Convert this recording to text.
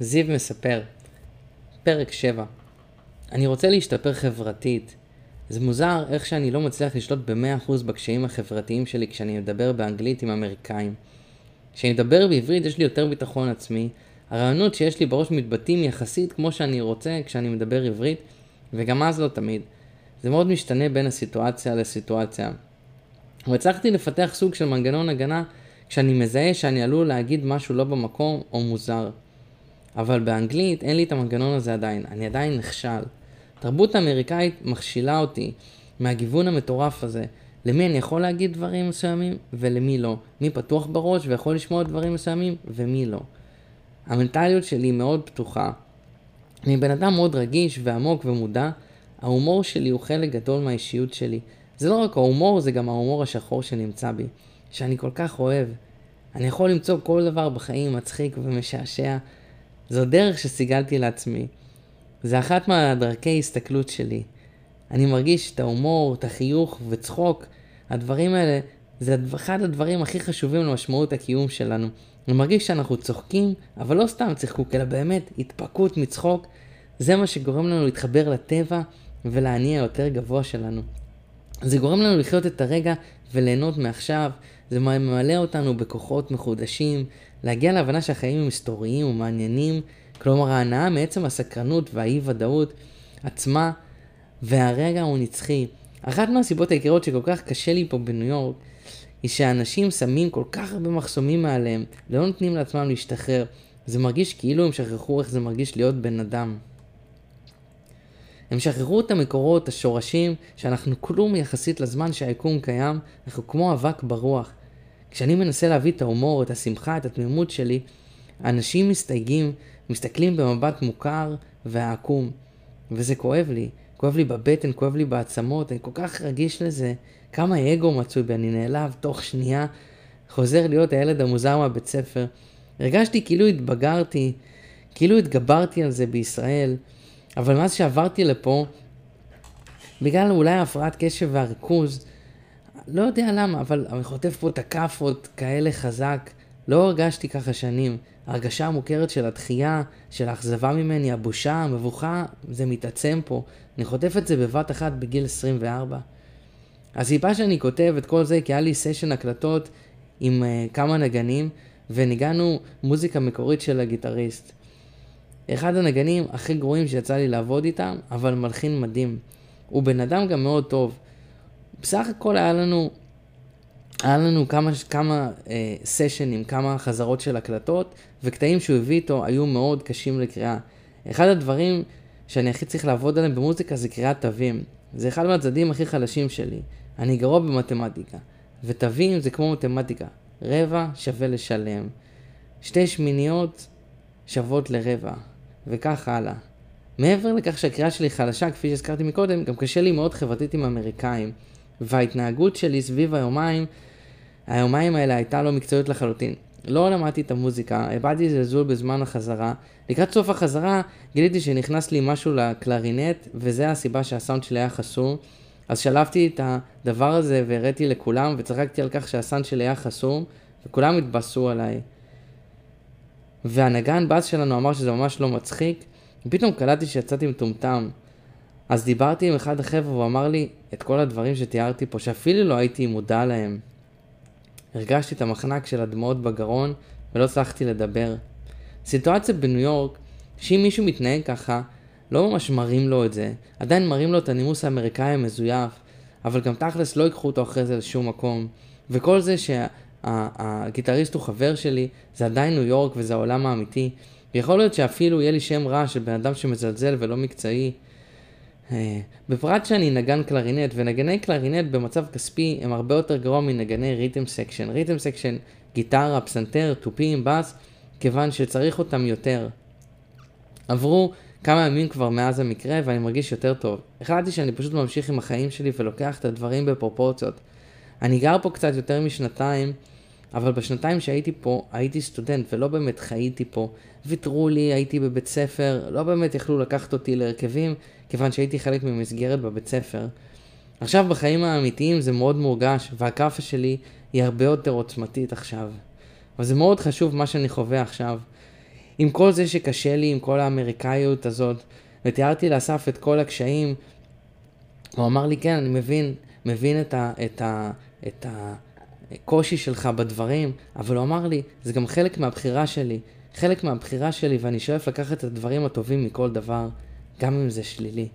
זיו מספר, פרק 7 אני רוצה להשתפר חברתית. זה מוזר איך שאני לא מצליח לשלוט ב-100% בקשיים החברתיים שלי כשאני מדבר באנגלית עם אמריקאים. כשאני מדבר בעברית יש לי יותר ביטחון עצמי, הרעיונות שיש לי בראש מתבטאים יחסית כמו שאני רוצה כשאני מדבר עברית, וגם אז לא תמיד. זה מאוד משתנה בין הסיטואציה לסיטואציה. והצלחתי לפתח סוג של מנגנון הגנה כשאני מזהה שאני עלול להגיד משהו לא במקום או מוזר. אבל באנגלית אין לי את המנגנון הזה עדיין, אני עדיין נכשל. התרבות האמריקאית מכשילה אותי מהגיוון המטורף הזה. למי אני יכול להגיד דברים מסוימים ולמי לא. מי פתוח בראש ויכול לשמוע דברים מסוימים ומי לא. המנטליות שלי מאוד פתוחה. אני בן אדם מאוד רגיש ועמוק ומודע. ההומור שלי הוא חלק גדול מהאישיות שלי. זה לא רק ההומור, זה גם ההומור השחור שנמצא בי. שאני כל כך אוהב. אני יכול למצוא כל דבר בחיים מצחיק ומשעשע. זו דרך שסיגלתי לעצמי. זה אחת מהדרכי הסתכלות שלי. אני מרגיש את ההומור, את החיוך וצחוק. הדברים האלה זה אחד הדברים הכי חשובים למשמעות הקיום שלנו. אני מרגיש שאנחנו צוחקים, אבל לא סתם צחקוק, אלא באמת התפקעות מצחוק. זה מה שגורם לנו להתחבר לטבע ולהניע יותר גבוה שלנו. זה גורם לנו לחיות את הרגע וליהנות מעכשיו. זה ממלא אותנו בכוחות מחודשים, להגיע להבנה שהחיים הם היסטוריים ומעניינים, כלומר ההנאה מעצם הסקרנות והאי ודאות עצמה, והרגע הוא נצחי. אחת מהסיבות העיקריות שכל כך קשה לי פה בניו יורק, היא שאנשים שמים כל כך הרבה מחסומים מעליהם, לא נותנים לעצמם להשתחרר. זה מרגיש כאילו הם שכחו איך זה מרגיש להיות בן אדם. הם שכחו את המקורות, השורשים, שאנחנו כלום יחסית לזמן שהיקום קיים, אנחנו כמו אבק ברוח. כשאני מנסה להביא את ההומור, את השמחה, את התמימות שלי, אנשים מסתייגים, מסתכלים במבט מוכר ועקום. וזה כואב לי. כואב לי בבטן, כואב לי בעצמות, אני כל כך רגיש לזה. כמה אגו מצוי בי, אני נעלב תוך שנייה, חוזר להיות הילד המוזר מהבית ספר. הרגשתי כאילו התבגרתי, כאילו התגברתי על זה בישראל, אבל מאז שעברתי לפה, בגלל אולי הפרעת קשב והריכוז, לא יודע למה, אבל אני חוטף פה את הכאפות כאלה חזק. לא הרגשתי ככה שנים. ההרגשה המוכרת של הדחייה, של האכזבה ממני, הבושה, המבוכה, זה מתעצם פה. אני חוטף את זה בבת אחת בגיל 24. הסיבה שאני כותב את כל זה, כי היה לי סשן הקלטות עם uh, כמה נגנים, וניגענו מוזיקה מקורית של הגיטריסט. אחד הנגנים הכי גרועים שיצא לי לעבוד איתם, אבל מלחין מדהים. הוא בן אדם גם מאוד טוב. בסך הכל היה לנו, היה לנו כמה, כמה אה, סשנים, כמה חזרות של הקלטות, וקטעים שהוא הביא איתו היו מאוד קשים לקריאה. אחד הדברים שאני הכי צריך לעבוד עליהם במוזיקה זה קריאת תווים. זה אחד מהצדדים הכי חלשים שלי. אני גרוע במתמטיקה, ותווים זה כמו מתמטיקה. רבע שווה לשלם. שתי שמיניות שוות לרבע, וכך הלאה. מעבר לכך שהקריאה שלי חלשה, כפי שהזכרתי מקודם, גם קשה לי מאוד חברתית עם אמריקאים. וההתנהגות שלי סביב היומיים, היומיים האלה הייתה לא מקצועית לחלוטין. לא למדתי את המוזיקה, הבעתי זלזול בזמן החזרה. לקראת סוף החזרה גיליתי שנכנס לי משהו לקלרינט, וזה הסיבה שהסאונד שלי היה חסום. אז שלפתי את הדבר הזה והראיתי לכולם, וצחקתי על כך שהסאונד שלי היה חסום, וכולם התבאסו עליי. והנגן באז שלנו אמר שזה ממש לא מצחיק, ופתאום קלטתי שיצאתי מטומטם. אז דיברתי עם אחד החבר'ה והוא אמר לי את כל הדברים שתיארתי פה, שאפילו לא הייתי מודע להם. הרגשתי את המחנק של הדמעות בגרון ולא הצלחתי לדבר. סיטואציה בניו יורק, שאם מישהו מתנהג ככה, לא ממש מראים לו את זה, עדיין מראים לו את הנימוס האמריקאי המזויף, אבל גם תכלס לא ייקחו אותו אחרי זה לשום מקום. וכל זה שהגיטריסט הוא חבר שלי, זה עדיין ניו יורק וזה העולם האמיתי. ויכול להיות שאפילו יהיה לי שם רע של בן אדם שמזלזל ולא מקצועי, אה, בפרט שאני נגן קלרינט, ונגני קלרינט במצב כספי הם הרבה יותר גרוע מנגני rhythm section. rhythm section, גיטרה, פסנתר, תופים, בס, כיוון שצריך אותם יותר. עברו כמה ימים כבר מאז המקרה ואני מרגיש יותר טוב. החלטתי שאני פשוט ממשיך עם החיים שלי ולוקח את הדברים בפרופורציות. אני גר פה קצת יותר משנתיים, אבל בשנתיים שהייתי פה, הייתי סטודנט ולא באמת חייתי פה. ויתרו לי, הייתי בבית ספר, לא באמת יכלו לקחת אותי להרכבים, כיוון שהייתי חלק ממסגרת בבית ספר. עכשיו בחיים האמיתיים זה מאוד מורגש, והכאפה שלי היא הרבה יותר עוצמתית עכשיו. אבל זה מאוד חשוב מה שאני חווה עכשיו. עם כל זה שקשה לי, עם כל האמריקאיות הזאת, ותיארתי לאסף את כל הקשיים, הוא אמר לי, כן, אני מבין, מבין את, ה, את, ה, את הקושי שלך בדברים, אבל הוא אמר לי, זה גם חלק מהבחירה שלי, חלק מהבחירה שלי, ואני שואף לקחת את הדברים הטובים מכל דבר, גם אם זה שלילי.